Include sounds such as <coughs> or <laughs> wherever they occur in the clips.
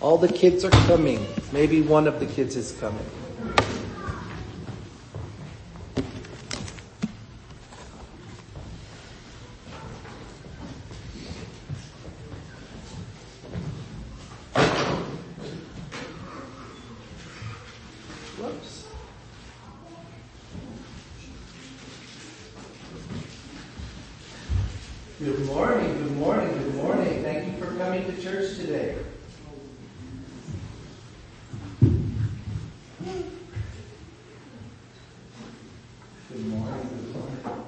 All the kids are coming. Maybe one of the kids is coming. Whoops. Good morning, good morning, good morning. Thank you for coming to church today. Good morning, good morning.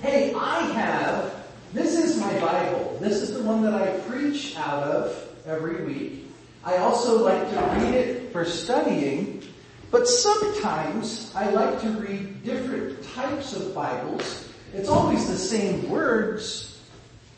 Hey, I have, this is my Bible. This is the one that I preach out of every week. I also like to read it for studying, but sometimes I like to read different types of Bibles. It's always the same words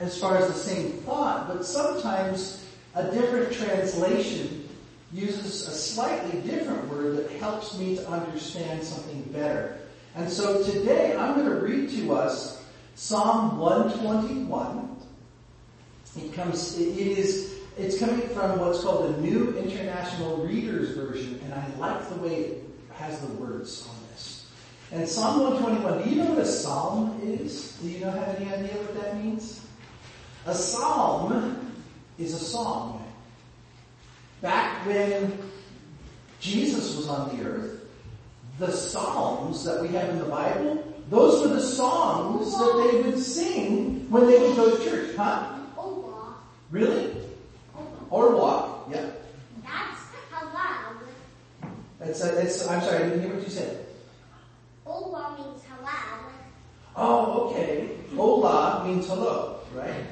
as far as the same thought, but sometimes a different translation uses a slightly different word that helps me to understand something better. And so today I'm going to read to us Psalm 121. It comes, it is, it's coming from what's called the New International Reader's Version, and I like the way it has the words on this. And Psalm 121, do you know what a psalm is? Do you know have any idea what that means? A psalm is a song. Back when Jesus was on the earth, the psalms that we have in the Bible, those were the songs that they would sing when they would go to church. Huh? Ola. Really? Or walk. Yeah. That's halal. That's, uh, that's, I'm sorry, I didn't hear what you said. Ola means halal. Oh, okay. Hola means hello, right?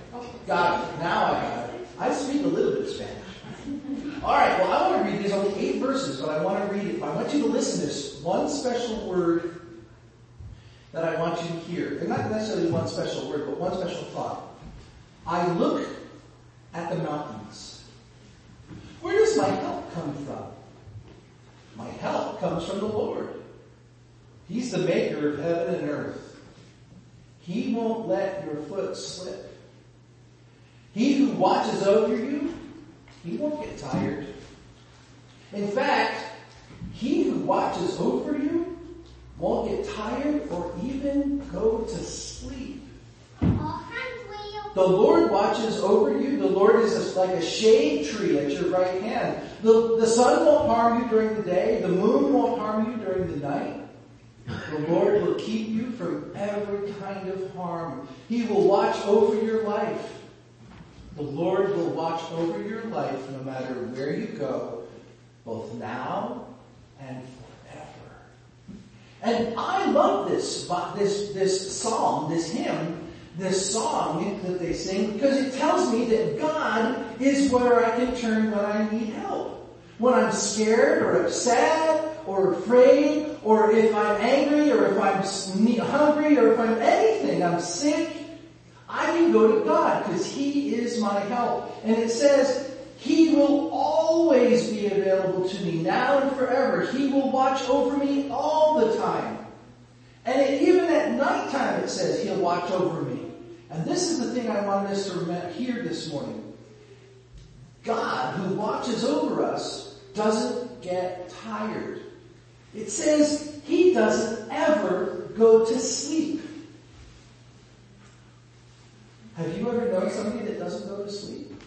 Got it. Now I got it. I speak a little bit of Spanish. Alright, well I want to read, these only eight verses, but I want to read it. I want you to listen to this one special word that I want you to hear. And not necessarily one special word, but one special thought. I look at the mountains. Where does my help come from? My help comes from the Lord. He's the maker of heaven and earth. He won't let your foot slip. He who watches over you, he won't get tired. In fact, he who watches over you won't get tired or even go to sleep. The Lord watches over you. The Lord is like a shade tree at your right hand. The, the sun won't harm you during the day. The moon won't harm you during the night. The Lord will keep you from every kind of harm. He will watch over your life. The Lord will watch over your life no matter where you go, both now and forever. And I love this, this, this psalm, this hymn, this song that they sing because it tells me that God is where I can turn when I need help. When I'm scared or upset or afraid or if I'm angry or if I'm hungry or if I'm anything, I'm sick, I can go to God because He is my help. And it says, He will always be available to me now and forever. He will watch over me all the time. And it, even at nighttime it says He'll watch over me. And this is the thing I wanted us to hear this morning. God who watches over us doesn't get tired. It says He doesn't ever go to sleep. Have you ever known somebody that doesn't go to sleep?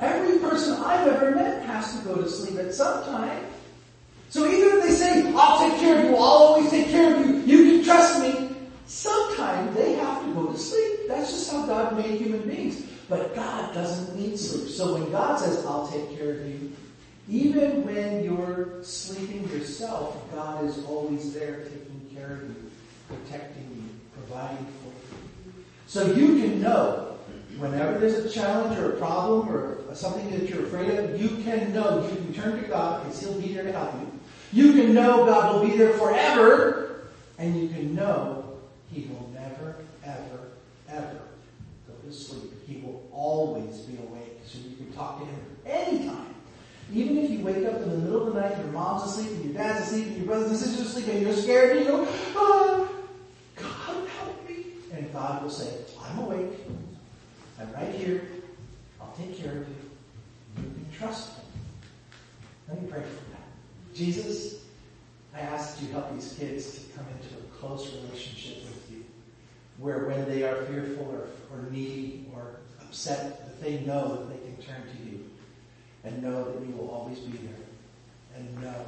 Every person I've ever met has to go to sleep at some time. So even if they say, I'll take care of you, I'll always take care of you, you can trust me, sometimes they have to go to sleep. That's just how God made human beings. But God doesn't need sleep. So when God says, I'll take care of you, even when you're sleeping yourself, God is always there taking care of you, protecting you, providing for you. So you can know whenever there's a challenge or a problem or something that you're afraid of, you can know, you can turn to God because He'll be there to help you. You can know God will be there forever and you can know He will never, ever, ever go to sleep. He will always be awake so you can talk to Him anytime. Even if you wake up in the middle of the night, and your mom's asleep and your dad's asleep and your brothers and sisters are asleep and you're scared and you go, me. And God will say, I'm awake. I'm right here. I'll take care of you. You can trust Him. Let me pray for that. Jesus, I ask that you help these kids to come into a close relationship with you, where when they are fearful or, or needy or upset, that they know that they can turn to you and know that you will always be there and know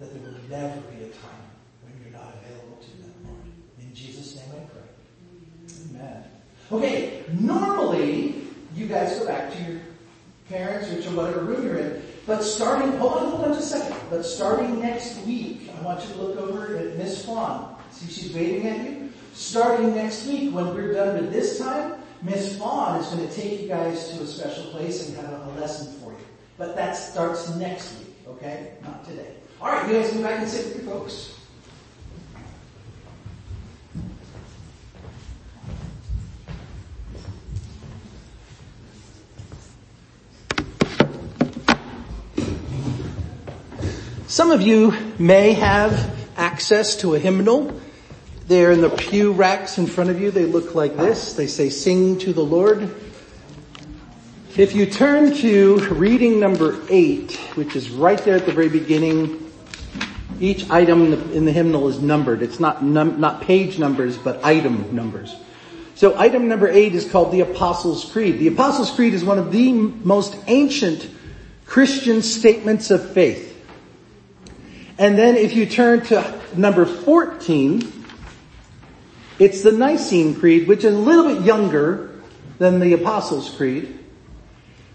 that there will never be a time when you're not available to them, Lord. In Jesus' name I pray. Amen. Okay, normally you guys go back to your parents or to whatever room you're in, but starting, hold on, hold on just a second, but starting next week, I want you to look over at Miss Fawn. See, she's waving at you. Starting next week, when we're done with this time, Miss Fawn is going to take you guys to a special place and have a, lesson for you. But that starts next week, okay? Not today. All right, you guys go back and sit with your folks. Some of you may have access to a hymnal. They're in the pew racks in front of you. They look like this. They say, sing to the Lord. If you turn to reading number eight, which is right there at the very beginning, each item in the hymnal is numbered. It's not num- not page numbers, but item numbers. So item number eight is called the Apostles' Creed. The Apostles' Creed is one of the most ancient Christian statements of faith. And then if you turn to number 14, it's the Nicene Creed, which is a little bit younger than the Apostles' Creed.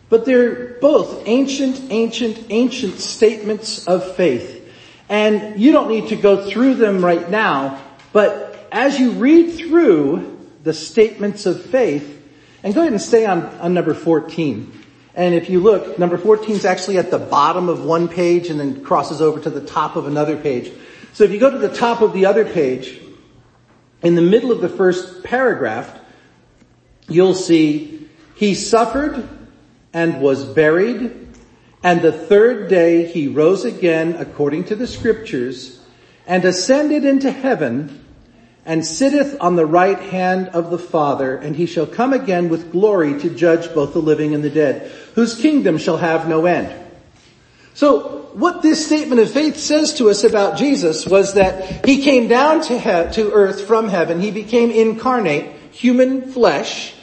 But they're both ancient, ancient, ancient statements of faith. And you don't need to go through them right now, but as you read through the statements of faith, and go ahead and stay on, on number 14. And if you look, number 14 is actually at the bottom of one page and then crosses over to the top of another page. So if you go to the top of the other page, in the middle of the first paragraph, you'll see, He suffered and was buried, and the third day he rose again according to the scriptures, and ascended into heaven, and sitteth on the right hand of the Father, and he shall come again with glory to judge both the living and the dead, whose kingdom shall have no end. So what this statement of faith says to us about Jesus was that he came down to, he- to earth from heaven. He became incarnate, human flesh.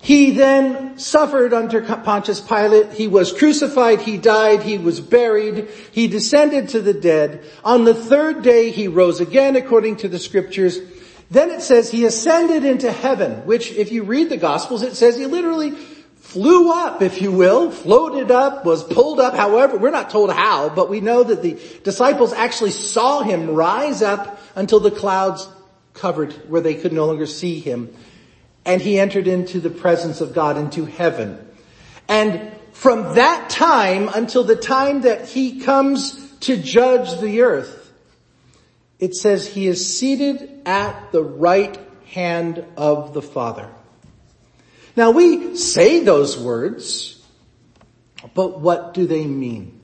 He then suffered under Pontius Pilate. He was crucified. He died. He was buried. He descended to the dead. On the third day, he rose again according to the scriptures. Then it says he ascended into heaven, which if you read the gospels, it says he literally flew up, if you will, floated up, was pulled up. However, we're not told how, but we know that the disciples actually saw him rise up until the clouds covered where they could no longer see him. And he entered into the presence of God, into heaven. And from that time until the time that he comes to judge the earth, it says he is seated at the right hand of the Father. Now we say those words, but what do they mean?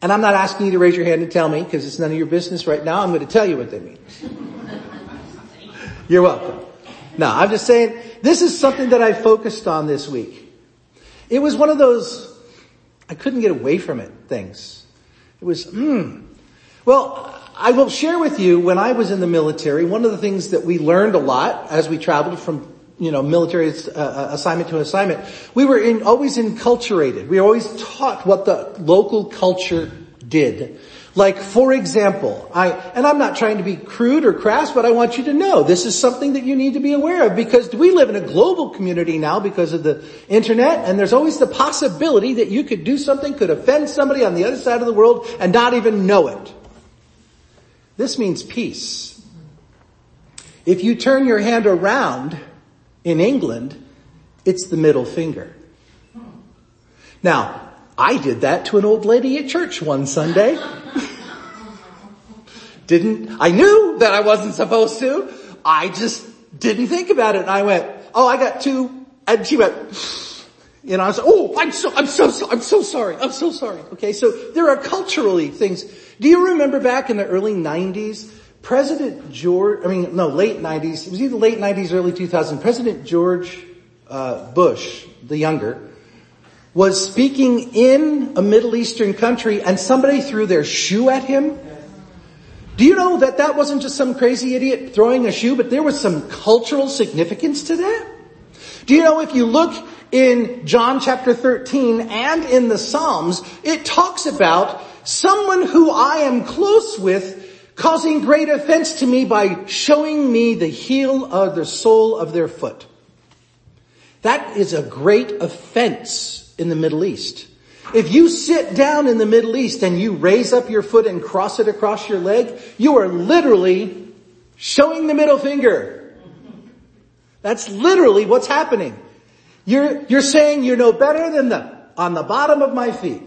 And I'm not asking you to raise your hand and tell me because it's none of your business right now. I'm going to tell you what they mean. You're welcome. No, I'm just saying this is something that I focused on this week. It was one of those, I couldn't get away from it things. It was, hmm. Well, I will share with you when I was in the military, one of the things that we learned a lot as we traveled from you know, military uh, assignment to assignment, we were in, always enculturated. We were always taught what the local culture did. Like, for example, I, and I'm not trying to be crude or crass, but I want you to know this is something that you need to be aware of because we live in a global community now because of the internet and there's always the possibility that you could do something, could offend somebody on the other side of the world and not even know it. This means peace. If you turn your hand around in England, it's the middle finger. Now, I did that to an old lady at church one Sunday. <laughs> didn't, I knew that I wasn't supposed to. I just didn't think about it. And I went, oh, I got two. And she went, <sighs> you know, I was, oh, I'm so, I'm so, I'm so sorry. I'm so sorry. Okay. So there are culturally things. Do you remember back in the early nineties, President George, I mean, no, late 90s, it was either late 90s, early 2000s, President George uh, Bush, the younger, was speaking in a Middle Eastern country and somebody threw their shoe at him? Do you know that that wasn't just some crazy idiot throwing a shoe, but there was some cultural significance to that? Do you know if you look in John chapter 13 and in the Psalms, it talks about someone who I am close with causing great offense to me by showing me the heel of the sole of their foot. That is a great offense in the Middle East. If you sit down in the Middle East and you raise up your foot and cross it across your leg, you are literally showing the middle finger. That's literally what's happening. You're, you're saying you're no better than the, on the bottom of my feet.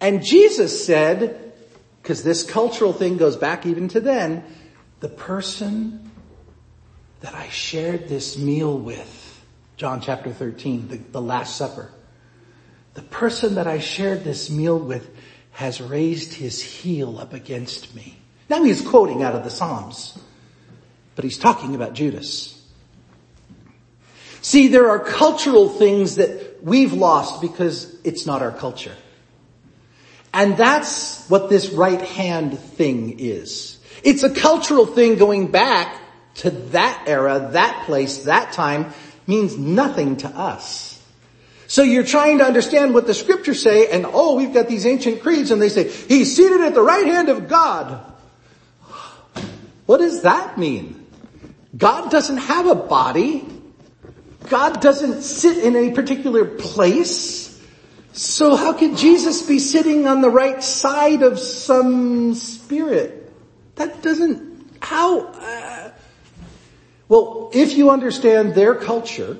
And Jesus said, because this cultural thing goes back even to then, the person that I shared this meal with, John chapter 13, the, the Last Supper, the person that I shared this meal with has raised his heel up against me. Now he's quoting out of the Psalms, but he's talking about Judas. See, there are cultural things that we've lost because it's not our culture. And that's what this right hand thing is. It's a cultural thing going back to that era, that place, that time means nothing to us. So you're trying to understand what the scriptures say and oh, we've got these ancient creeds and they say, he's seated at the right hand of God. What does that mean? God doesn't have a body. God doesn't sit in a particular place. So how could Jesus be sitting on the right side of some spirit? That doesn't, how? Uh, well, if you understand their culture,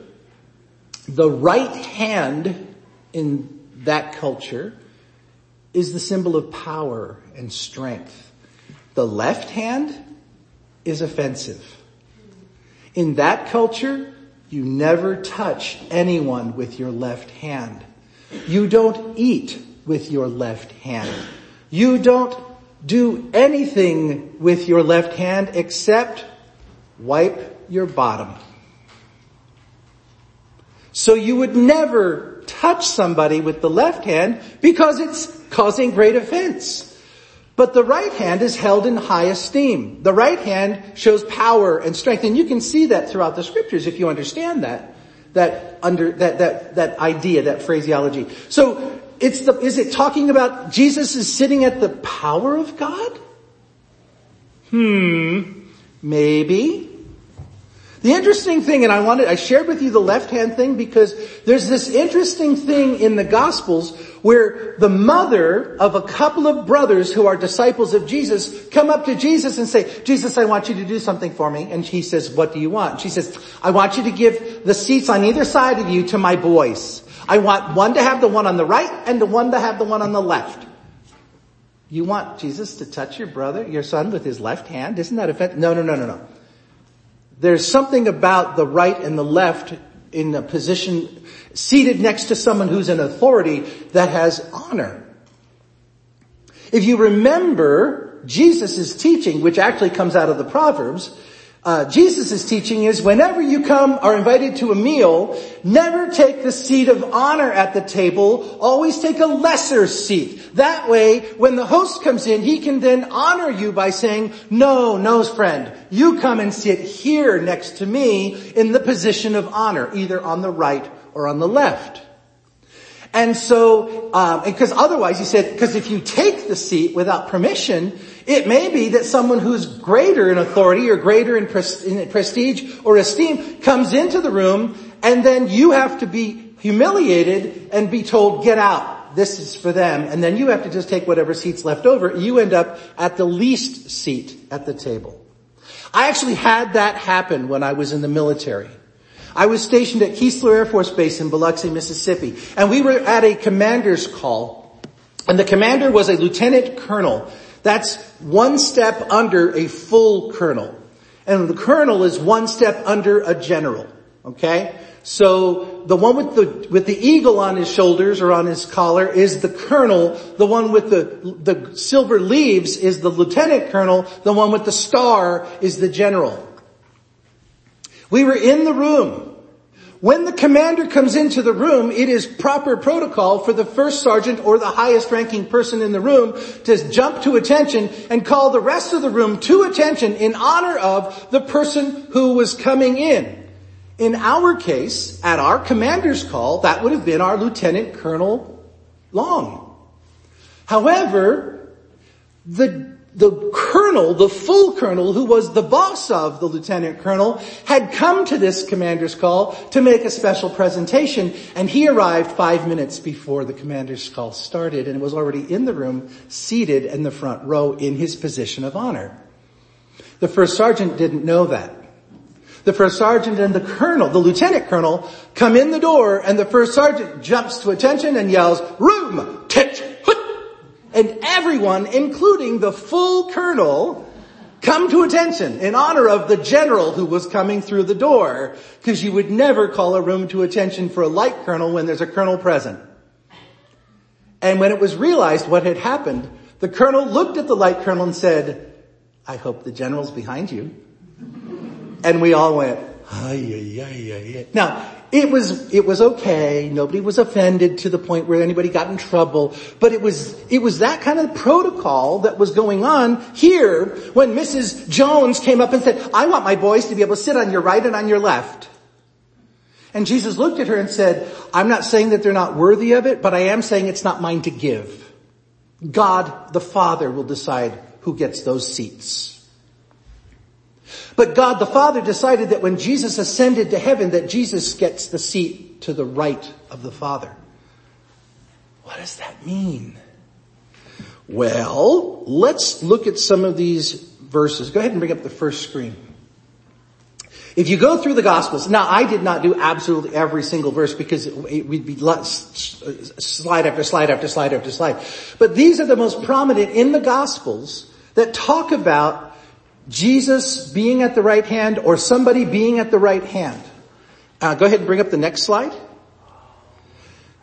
the right hand in that culture is the symbol of power and strength. The left hand is offensive. In that culture, you never touch anyone with your left hand. You don't eat with your left hand. You don't do anything with your left hand except wipe your bottom. So you would never touch somebody with the left hand because it's causing great offense. But the right hand is held in high esteem. The right hand shows power and strength. And you can see that throughout the scriptures if you understand that that under, that, that, that idea, that phraseology. So it's the, is it talking about Jesus is sitting at the power of God? Hmm, maybe. The interesting thing, and I wanted, I shared with you the left hand thing because there's this interesting thing in the gospels where the mother of a couple of brothers who are disciples of Jesus come up to Jesus and say, Jesus, I want you to do something for me. And he says, what do you want? She says, I want you to give the seats on either side of you to my boys. I want one to have the one on the right and the one to have the one on the left. You want Jesus to touch your brother, your son with his left hand? Isn't that offensive? No, no, no, no, no. There's something about the right and the left in a position seated next to someone who's in authority that has honor. If you remember Jesus' teaching, which actually comes out of the Proverbs, uh, Jesus' teaching is whenever you come are invited to a meal, never take the seat of honor at the table, always take a lesser seat. That way, when the host comes in, he can then honor you by saying, no, no friend, you come and sit here next to me in the position of honor, either on the right or on the left. And so, um, because otherwise he said, because if you take the seat without permission, it may be that someone who's greater in authority or greater in, pres- in prestige or esteem comes into the room and then you have to be humiliated and be told, get out. This is for them. And then you have to just take whatever seats left over. You end up at the least seat at the table. I actually had that happen when I was in the military. I was stationed at Keesler Air Force Base in Biloxi, Mississippi, and we were at a commander's call, and the commander was a lieutenant colonel. That's one step under a full colonel. And the colonel is one step under a general. Okay? So the one with the, with the eagle on his shoulders or on his collar is the colonel. The one with the, the silver leaves is the lieutenant colonel. The one with the star is the general. We were in the room when the commander comes into the room, it is proper protocol for the first sergeant or the highest ranking person in the room to jump to attention and call the rest of the room to attention in honor of the person who was coming in. In our case, at our commander's call, that would have been our Lieutenant Colonel Long. However, the the colonel, the full colonel, who was the boss of the lieutenant colonel, had come to this commander's call to make a special presentation, and he arrived five minutes before the commander's call started, and was already in the room, seated in the front row in his position of honor. The first sergeant didn't know that. The first sergeant and the colonel, the lieutenant colonel, come in the door, and the first sergeant jumps to attention and yells, room, tit, and everyone, including the full colonel, come to attention in honor of the general who was coming through the door, because you would never call a room to attention for a light colonel when there's a colonel present. And when it was realized what had happened, the colonel looked at the light colonel and said, I hope the general's behind you. And we all went, ay, ay, ay, ay. Now, it was, it was okay. Nobody was offended to the point where anybody got in trouble. But it was, it was that kind of protocol that was going on here when Mrs. Jones came up and said, I want my boys to be able to sit on your right and on your left. And Jesus looked at her and said, I'm not saying that they're not worthy of it, but I am saying it's not mine to give. God the Father will decide who gets those seats. But God the Father decided that when Jesus ascended to heaven that Jesus gets the seat to the right of the Father. What does that mean? Well, let's look at some of these verses. Go ahead and bring up the first screen. If you go through the Gospels, now I did not do absolutely every single verse because it, we'd be slide after slide after slide after slide. But these are the most prominent in the Gospels that talk about Jesus being at the right hand or somebody being at the right hand. Uh, go ahead and bring up the next slide.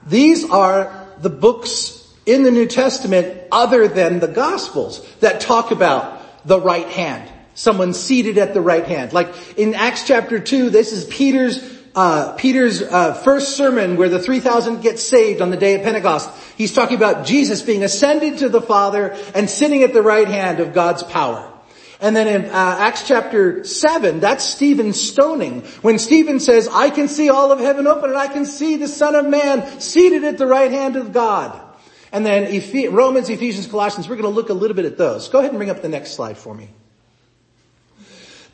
These are the books in the New Testament other than the Gospels that talk about the right hand. Someone seated at the right hand. Like in Acts chapter 2, this is Peter's uh, Peter's uh, first sermon where the 3,000 get saved on the day of Pentecost. He's talking about Jesus being ascended to the Father and sitting at the right hand of God's power. And then in uh, Acts chapter 7, that's Stephen stoning. When Stephen says, I can see all of heaven open and I can see the Son of Man seated at the right hand of God. And then Romans, Ephesians, Colossians, we're going to look a little bit at those. Go ahead and bring up the next slide for me.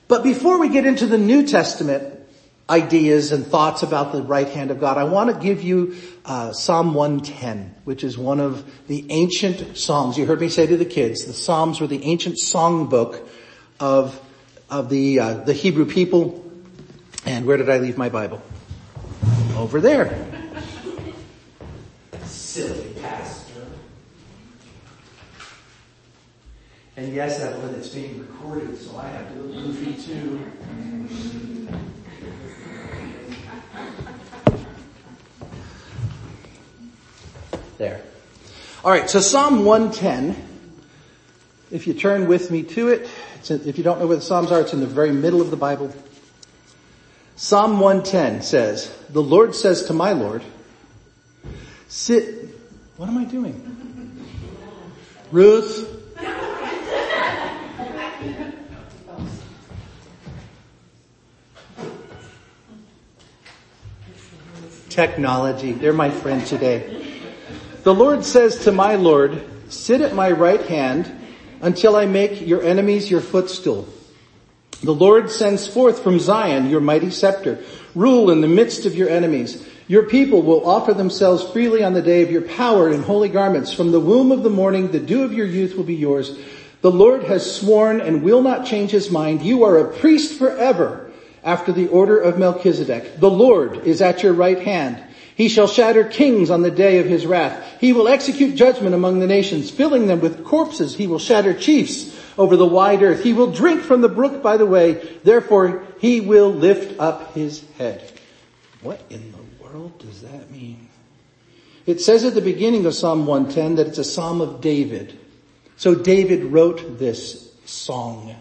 But before we get into the New Testament ideas and thoughts about the right hand of God, I want to give you uh, Psalm 110, which is one of the ancient songs. You heard me say to the kids, the Psalms were the ancient songbook of, of the, uh, the Hebrew people. And where did I leave my Bible? Over there. Silly pastor. And yes, Evelyn, it's being recorded, so I have to look goofy too. There. All right, so Psalm 110, if you turn with me to it, in, if you don't know where the Psalms are, it's in the very middle of the Bible. Psalm 110 says, the Lord says to my Lord, sit, what am I doing? Ruth. Technology, they're my friend today. The Lord says to my Lord, sit at my right hand until I make your enemies your footstool. The Lord sends forth from Zion your mighty scepter. Rule in the midst of your enemies. Your people will offer themselves freely on the day of your power in holy garments. From the womb of the morning, the dew of your youth will be yours. The Lord has sworn and will not change his mind. You are a priest forever after the order of Melchizedek. The Lord is at your right hand. He shall shatter kings on the day of his wrath. He will execute judgment among the nations, filling them with corpses. He will shatter chiefs over the wide earth. He will drink from the brook by the way. Therefore, he will lift up his head. What in the world does that mean? It says at the beginning of Psalm 110 that it's a Psalm of David. So David wrote this song.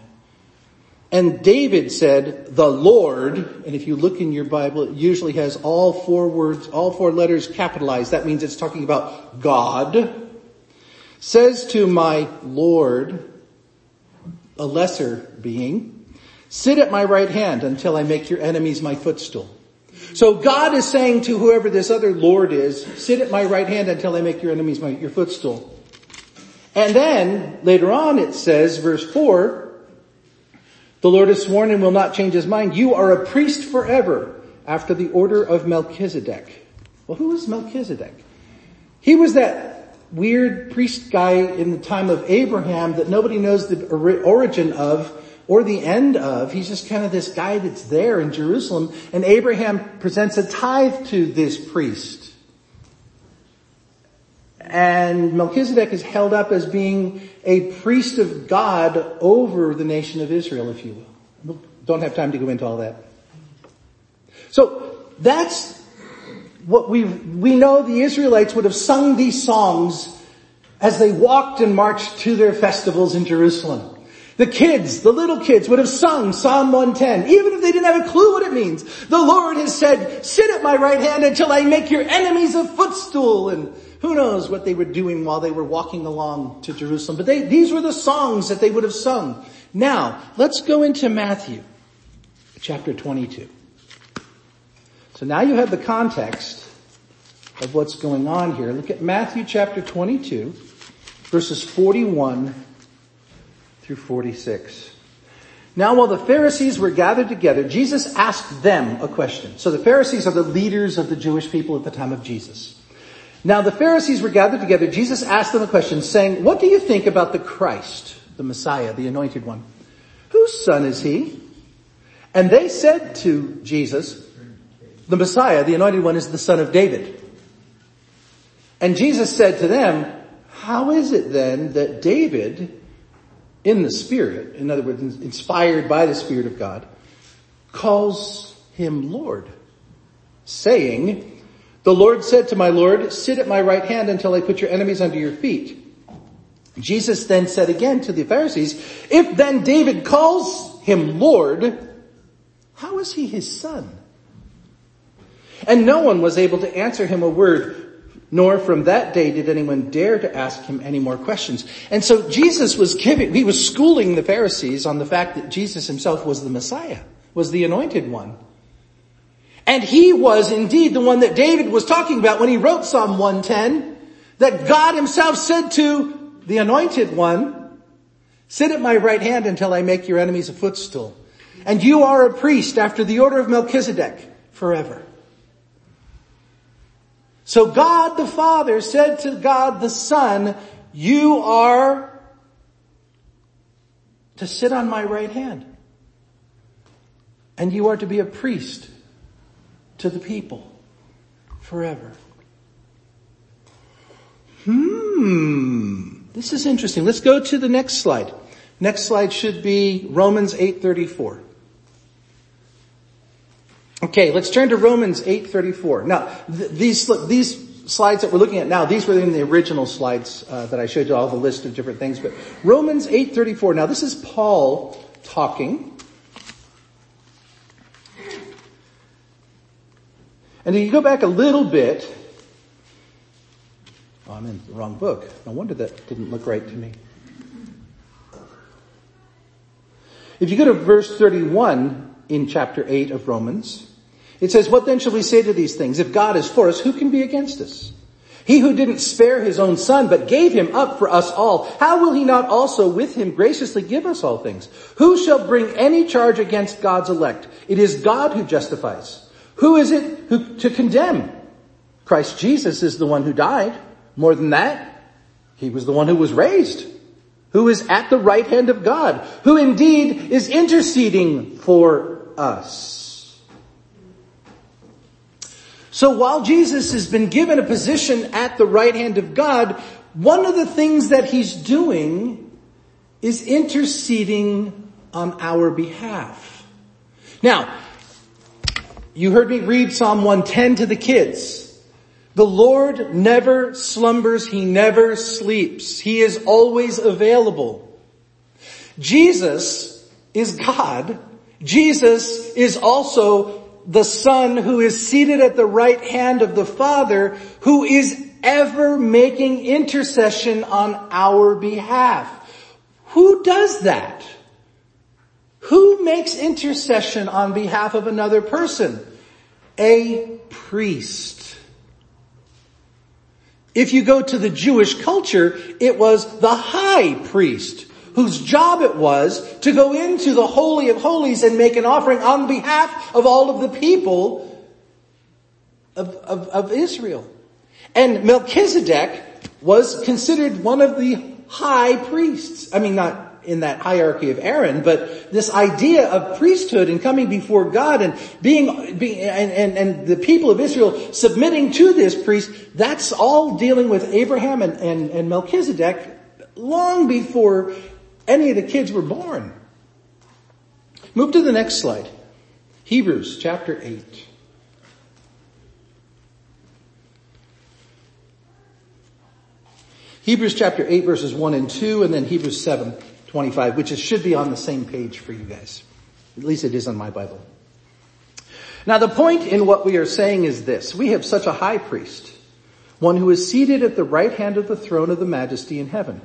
And David said, the Lord, and if you look in your Bible, it usually has all four words, all four letters capitalized. That means it's talking about God. Says to my Lord, a lesser being, sit at my right hand until I make your enemies my footstool. So God is saying to whoever this other Lord is, sit at my right hand until I make your enemies my, your footstool. And then later on it says, verse four, the Lord has sworn and will not change his mind. You are a priest forever after the order of Melchizedek. Well, who is Melchizedek? He was that weird priest guy in the time of Abraham that nobody knows the origin of or the end of. He's just kind of this guy that's there in Jerusalem and Abraham presents a tithe to this priest. And Melchizedek is held up as being a priest of God over the nation of Israel, if you will. Don't have time to go into all that. So that's what we we know the Israelites would have sung these songs as they walked and marched to their festivals in Jerusalem. The kids, the little kids would have sung Psalm 110, even if they didn't have a clue what it means. The Lord has said, sit at my right hand until I make your enemies a footstool. And who knows what they were doing while they were walking along to Jerusalem. But they, these were the songs that they would have sung. Now, let's go into Matthew chapter 22. So now you have the context of what's going on here. Look at Matthew chapter 22, verses 41 through 46. Now while the Pharisees were gathered together, Jesus asked them a question. So the Pharisees are the leaders of the Jewish people at the time of Jesus. Now the Pharisees were gathered together. Jesus asked them a question saying, what do you think about the Christ, the Messiah, the anointed one? Whose son is he? And they said to Jesus, the Messiah, the anointed one is the son of David. And Jesus said to them, how is it then that David, in the Spirit, in other words, inspired by the Spirit of God, calls him Lord, saying, the Lord said to my Lord, sit at my right hand until I put your enemies under your feet. Jesus then said again to the Pharisees, if then David calls him Lord, how is he his son? And no one was able to answer him a word, nor from that day did anyone dare to ask him any more questions. And so Jesus was giving, he was schooling the Pharisees on the fact that Jesus himself was the Messiah, was the anointed one. And he was indeed the one that David was talking about when he wrote Psalm 110, that God himself said to the anointed one, sit at my right hand until I make your enemies a footstool. And you are a priest after the order of Melchizedek forever. So God the Father said to God the Son, you are to sit on my right hand. And you are to be a priest to the people forever. Hmm. This is interesting. Let's go to the next slide. Next slide should be Romans 8:34. Okay, let's turn to Romans 8:34. Now, th- these these slides that we're looking at now, these were in the original slides uh, that I showed you all the list of different things. But Romans 8:34. Now, this is Paul talking. And if you go back a little bit, oh, I'm in the wrong book. No wonder that didn't look right to me. If you go to verse 31 in chapter 8 of Romans, it says, what then shall we say to these things? If God is for us, who can be against us? He who didn't spare his own son, but gave him up for us all, how will he not also with him graciously give us all things? Who shall bring any charge against God's elect? It is God who justifies. Who is it who, to condemn? Christ Jesus is the one who died. More than that, he was the one who was raised, who is at the right hand of God, who indeed is interceding for us. So while Jesus has been given a position at the right hand of God, one of the things that he's doing is interceding on our behalf. Now, you heard me read Psalm 110 to the kids. The Lord never slumbers. He never sleeps. He is always available. Jesus is God. Jesus is also the son who is seated at the right hand of the father who is ever making intercession on our behalf. Who does that? Who makes intercession on behalf of another person? A priest. If you go to the Jewish culture, it was the high priest whose job it was to go into the Holy of Holies and make an offering on behalf of all of the people of, of, of Israel. And Melchizedek was considered one of the high priests. I mean, not in that hierarchy of Aaron, but this idea of priesthood and coming before God and being, being and, and, and the people of Israel submitting to this priest, that's all dealing with Abraham and, and, and Melchizedek long before any of the kids were born. Move to the next slide. Hebrews chapter 8. Hebrews chapter 8 verses 1 and 2 and then Hebrews 7, 25, which is, should be on the same page for you guys. At least it is on my Bible. Now the point in what we are saying is this. We have such a high priest, one who is seated at the right hand of the throne of the majesty in heaven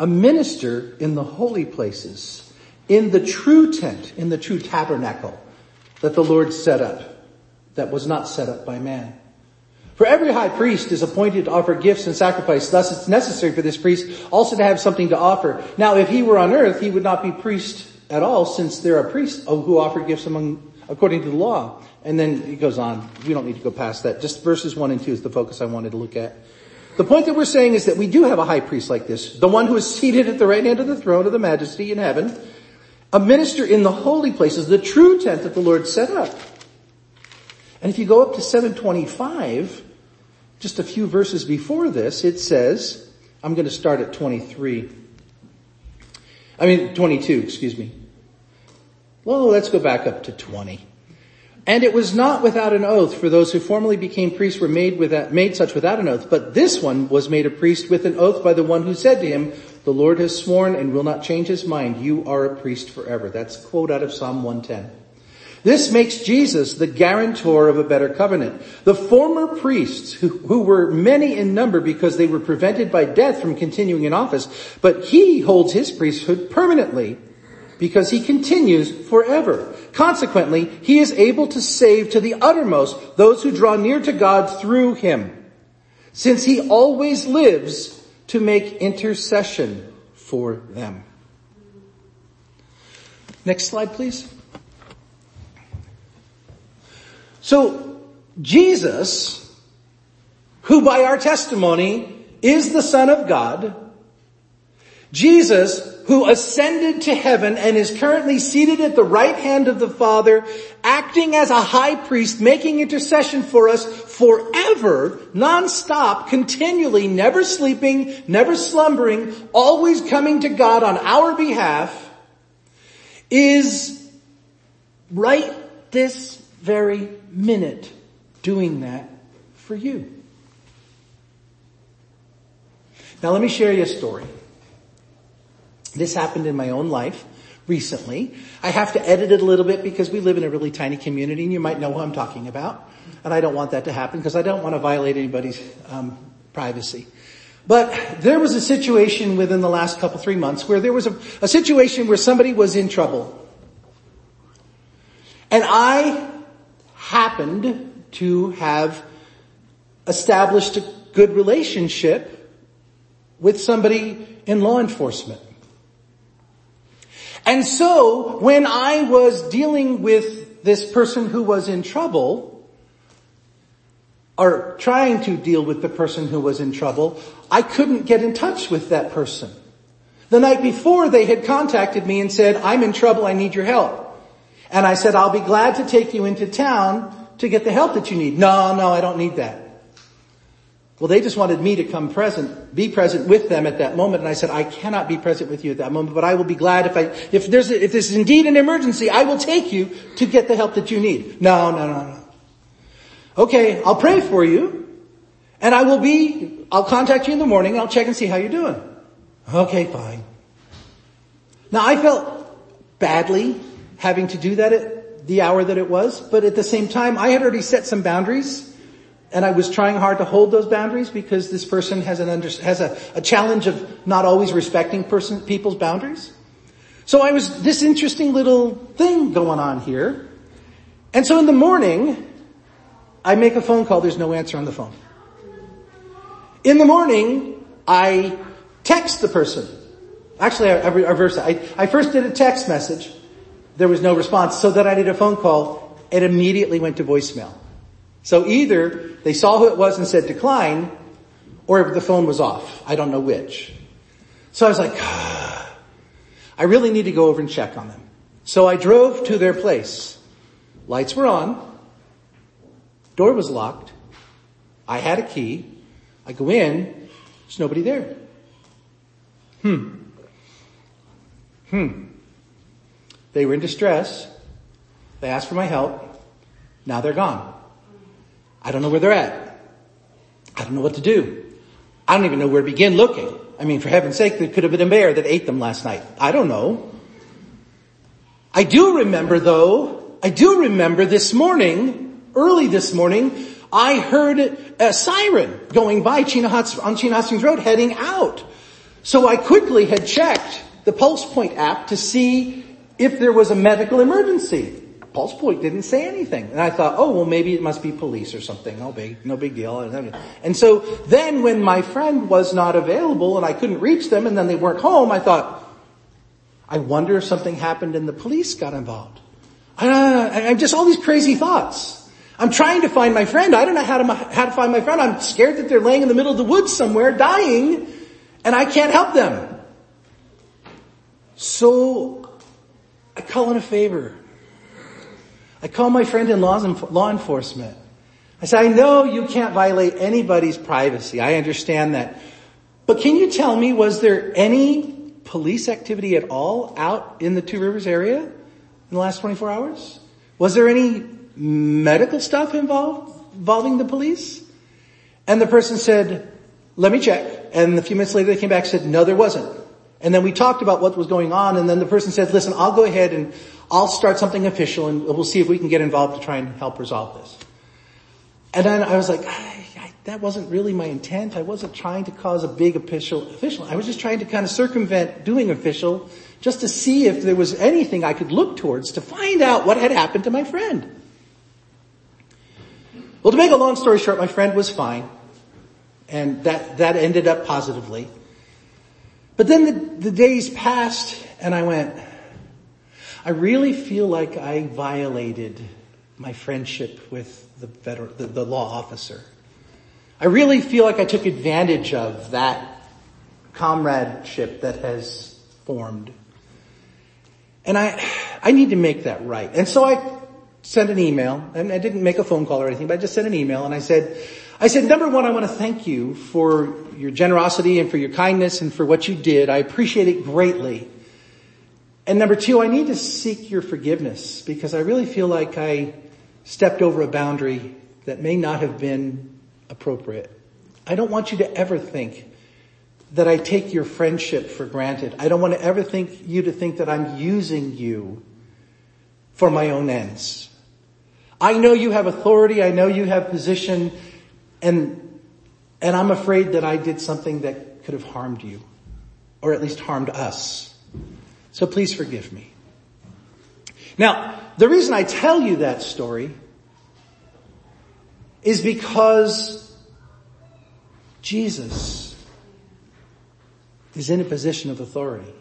a minister in the holy places, in the true tent, in the true tabernacle that the Lord set up, that was not set up by man. For every high priest is appointed to offer gifts and sacrifice, thus it's necessary for this priest also to have something to offer. Now if he were on earth, he would not be priest at all, since there are priests who offer gifts among, according to the law. And then he goes on. We don't need to go past that. Just verses one and two is the focus I wanted to look at. The point that we're saying is that we do have a high priest like this, the one who is seated at the right hand of the throne of the majesty in heaven, a minister in the holy places, the true tent that the Lord set up. And if you go up to 725, just a few verses before this, it says, I'm going to start at 23. I mean, 22, excuse me. Well, let's go back up to 20. And it was not without an oath, for those who formerly became priests were made, without, made such without an oath, but this one was made a priest with an oath by the one who said to him, the Lord has sworn and will not change his mind, you are a priest forever. That's a quote out of Psalm 110. This makes Jesus the guarantor of a better covenant. The former priests, who, who, were many in number because they were prevented by death from continuing in office, but he holds his priesthood permanently because he continues forever. Consequently, he is able to save to the uttermost those who draw near to God through him, since he always lives to make intercession for them. Next slide, please. So, Jesus, who by our testimony is the Son of God, Jesus, who ascended to heaven and is currently seated at the right hand of the Father, acting as a high priest, making intercession for us forever, non-stop, continually, never sleeping, never slumbering, always coming to God on our behalf, is right this very minute doing that for you. Now let me share you a story. This happened in my own life recently. I have to edit it a little bit because we live in a really tiny community and you might know who I'm talking about. And I don't want that to happen because I don't want to violate anybody's um, privacy. But there was a situation within the last couple, three months where there was a, a situation where somebody was in trouble. And I happened to have established a good relationship with somebody in law enforcement. And so when I was dealing with this person who was in trouble, or trying to deal with the person who was in trouble, I couldn't get in touch with that person. The night before they had contacted me and said, I'm in trouble, I need your help. And I said, I'll be glad to take you into town to get the help that you need. No, no, I don't need that. Well, they just wanted me to come present, be present with them at that moment. And I said, I cannot be present with you at that moment, but I will be glad if I, if there's, a, if this is indeed an emergency, I will take you to get the help that you need. No, no, no, no. Okay, I'll pray for you and I will be, I'll contact you in the morning. I'll check and see how you're doing. Okay, fine. Now I felt badly having to do that at the hour that it was, but at the same time, I had already set some boundaries and I was trying hard to hold those boundaries because this person has an under, has a, a challenge of not always respecting person, people's boundaries. So I was this interesting little thing going on here. And so in the morning, I make a phone call, there's no answer on the phone. In the morning, I text the person. Actually, I, I reversed I, I first did a text message. There was no response. So then I did a phone call. It immediately went to voicemail. So either they saw who it was and said decline, or the phone was off. I don't know which. So I was like, <sighs> I really need to go over and check on them. So I drove to their place. Lights were on. Door was locked. I had a key. I go in. There's nobody there. Hmm. Hmm. They were in distress. They asked for my help. Now they're gone. I don't know where they're at. I don't know what to do. I don't even know where to begin looking. I mean, for heaven's sake, there could have been a bear that ate them last night. I don't know. I do remember though, I do remember this morning, early this morning, I heard a siren going by Chino on Chino Road heading out. So I quickly had checked the Pulse Point app to see if there was a medical emergency. Pulse Point didn't say anything. And I thought, oh, well maybe it must be police or something. No big, no big deal. And so then when my friend was not available and I couldn't reach them and then they weren't home, I thought, I wonder if something happened and the police got involved. I, am just all these crazy thoughts. I'm trying to find my friend. I don't know how to, how to find my friend. I'm scared that they're laying in the middle of the woods somewhere dying and I can't help them. So I call in a favor. I call my friend in law enforcement. I say, I know you can't violate anybody's privacy. I understand that. But can you tell me, was there any police activity at all out in the Two Rivers area in the last 24 hours? Was there any medical stuff involved, involving the police? And the person said, let me check. And a few minutes later they came back and said, no, there wasn't. And then we talked about what was going on and then the person said, listen, I'll go ahead and I'll start something official and we'll see if we can get involved to try and help resolve this. And then I was like, I, I, that wasn't really my intent. I wasn't trying to cause a big official, official. I was just trying to kind of circumvent doing official just to see if there was anything I could look towards to find out what had happened to my friend. Well, to make a long story short, my friend was fine. And that, that ended up positively. But then the, the days passed and I went, I really feel like I violated my friendship with the, veteran, the, the law officer. I really feel like I took advantage of that comradeship that has formed. And I, I need to make that right. And so I sent an email, and I didn't make a phone call or anything, but I just sent an email and I said, I said, number one, I want to thank you for your generosity and for your kindness and for what you did. I appreciate it greatly. And number two, I need to seek your forgiveness because I really feel like I stepped over a boundary that may not have been appropriate. I don't want you to ever think that I take your friendship for granted. I don't want to ever think you to think that I'm using you for my own ends. I know you have authority. I know you have position and, and I'm afraid that I did something that could have harmed you or at least harmed us. So please forgive me. Now, the reason I tell you that story is because Jesus is in a position of authority.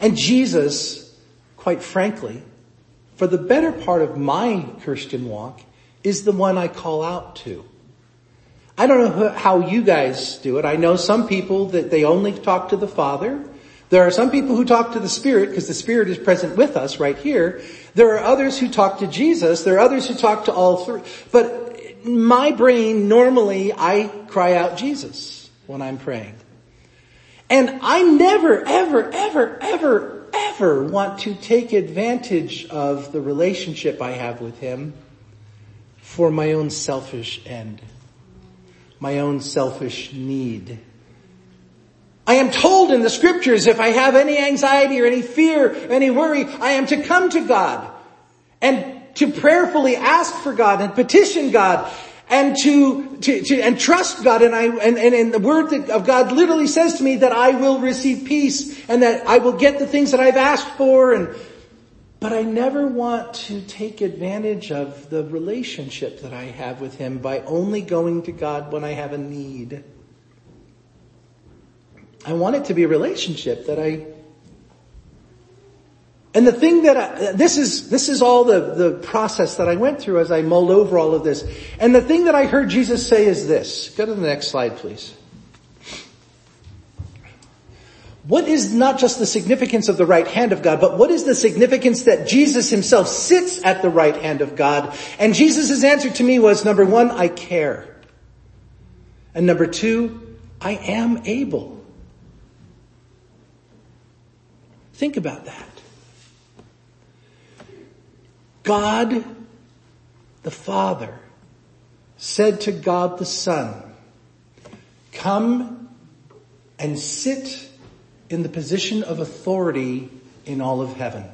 And Jesus, quite frankly, for the better part of my Christian walk, is the one I call out to. I don't know how you guys do it. I know some people that they only talk to the Father. There are some people who talk to the Spirit because the Spirit is present with us right here. There are others who talk to Jesus. There are others who talk to all three. But my brain, normally I cry out Jesus when I'm praying. And I never, ever, ever, ever, ever want to take advantage of the relationship I have with Him for my own selfish end, my own selfish need. I am told in the scriptures if I have any anxiety or any fear, any worry, I am to come to God and to prayerfully ask for God and petition God and to, to, to and trust God. And I, and, and, and the word of God literally says to me that I will receive peace and that I will get the things that I've asked for and, but I never want to take advantage of the relationship that I have with Him by only going to God when I have a need. I want it to be a relationship that I, and the thing that I, this is, this is all the, the process that I went through as I mulled over all of this. And the thing that I heard Jesus say is this. Go to the next slide, please. What is not just the significance of the right hand of God, but what is the significance that Jesus himself sits at the right hand of God? And Jesus' answer to me was number one, I care. And number two, I am able. Think about that. God the Father said to God the Son, come and sit in the position of authority in all of heaven.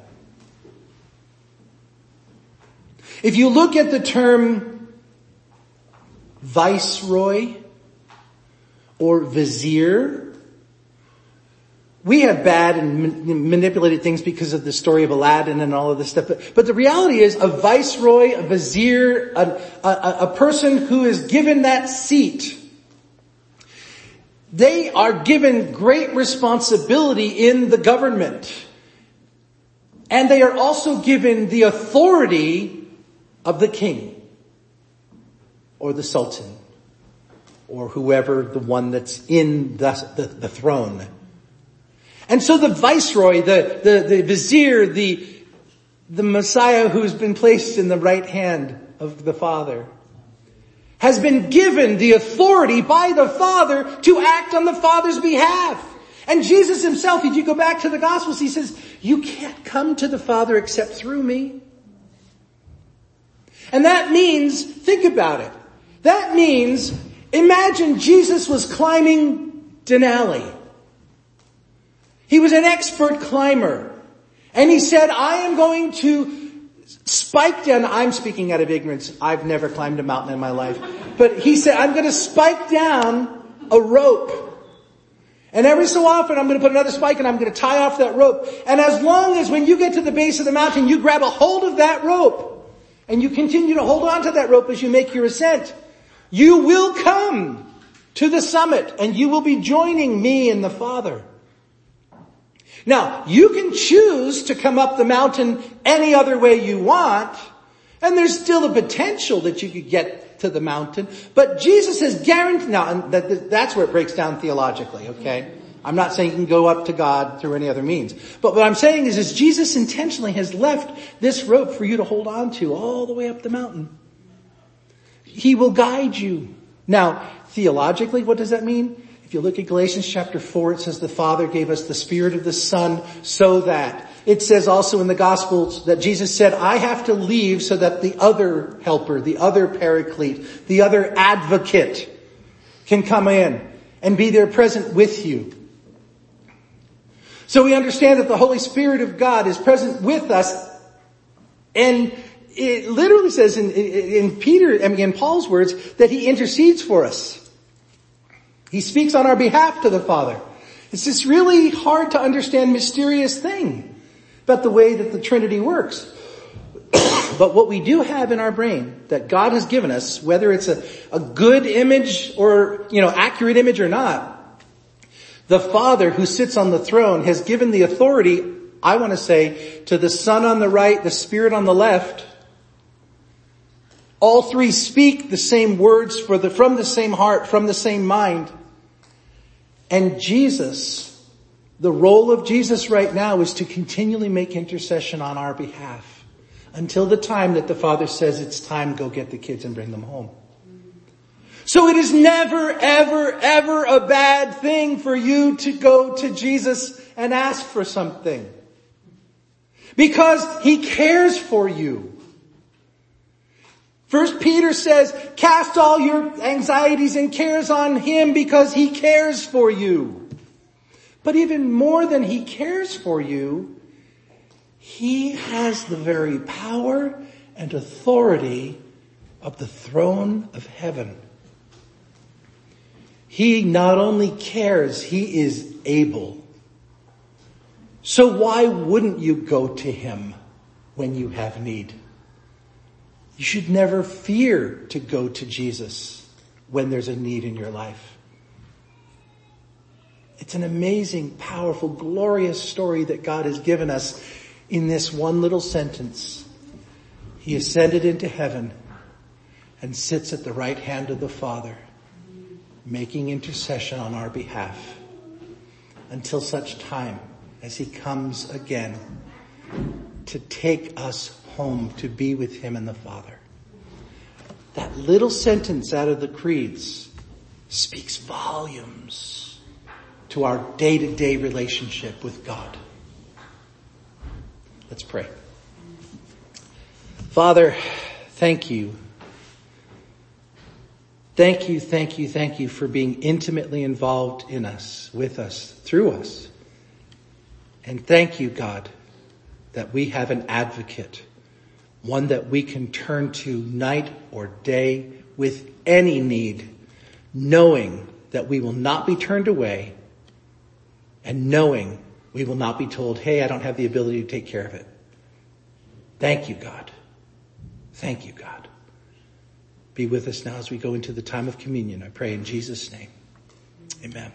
If you look at the term viceroy or vizier we have bad and manipulated things because of the story of Aladdin and all of this stuff. But, but the reality is a viceroy, a vizier, a, a, a person who is given that seat, they are given great responsibility in the government. And they are also given the authority of the king or the sultan or whoever the one that's in the, the, the throne. And so the viceroy, the, the, the vizier, the, the Messiah who's been placed in the right hand of the Father, has been given the authority by the Father to act on the Father's behalf. And Jesus himself, if you go back to the Gospels, he says, you can't come to the Father except through me. And that means, think about it. That means, imagine Jesus was climbing Denali. He was an expert climber. And he said, I am going to spike down, I'm speaking out of ignorance. I've never climbed a mountain in my life. But he said, I'm going to spike down a rope. And every so often I'm going to put another spike and I'm going to tie off that rope. And as long as when you get to the base of the mountain, you grab a hold of that rope and you continue to hold on to that rope as you make your ascent, you will come to the summit and you will be joining me and the Father. Now, you can choose to come up the mountain any other way you want, and there's still a potential that you could get to the mountain, but Jesus has guaranteed, now, and that, that's where it breaks down theologically, okay? I'm not saying you can go up to God through any other means. But what I'm saying is, is Jesus intentionally has left this rope for you to hold on to all the way up the mountain. He will guide you. Now, theologically, what does that mean? If you look at Galatians chapter 4, it says the Father gave us the Spirit of the Son so that. It says also in the Gospels that Jesus said, I have to leave so that the other helper, the other paraclete, the other advocate can come in and be there present with you. So we understand that the Holy Spirit of God is present with us and it literally says in, in Peter, I mean in Paul's words, that he intercedes for us. He speaks on our behalf to the Father. It's this really hard to understand mysterious thing about the way that the Trinity works. <coughs> but what we do have in our brain that God has given us, whether it's a, a good image or, you know, accurate image or not, the Father who sits on the throne has given the authority, I want to say, to the Son on the right, the Spirit on the left. All three speak the same words the, from the same heart, from the same mind. And Jesus, the role of Jesus right now is to continually make intercession on our behalf until the time that the Father says it's time, go get the kids and bring them home. So it is never, ever, ever a bad thing for you to go to Jesus and ask for something. Because He cares for you. First Peter says, cast all your anxieties and cares on Him because He cares for you. But even more than he cares for you, he has the very power and authority of the throne of heaven. He not only cares, he is able. So why wouldn't you go to him when you have need? You should never fear to go to Jesus when there's a need in your life. It's an amazing, powerful, glorious story that God has given us in this one little sentence. He ascended into heaven and sits at the right hand of the Father, making intercession on our behalf until such time as he comes again to take us home to be with him and the Father. That little sentence out of the creeds speaks volumes to our day-to-day relationship with God. Let's pray. Father, thank you. Thank you, thank you, thank you for being intimately involved in us, with us, through us. And thank you, God, that we have an advocate, one that we can turn to night or day with any need, knowing that we will not be turned away and knowing we will not be told, hey, I don't have the ability to take care of it. Thank you, God. Thank you, God. Be with us now as we go into the time of communion. I pray in Jesus' name. Amen.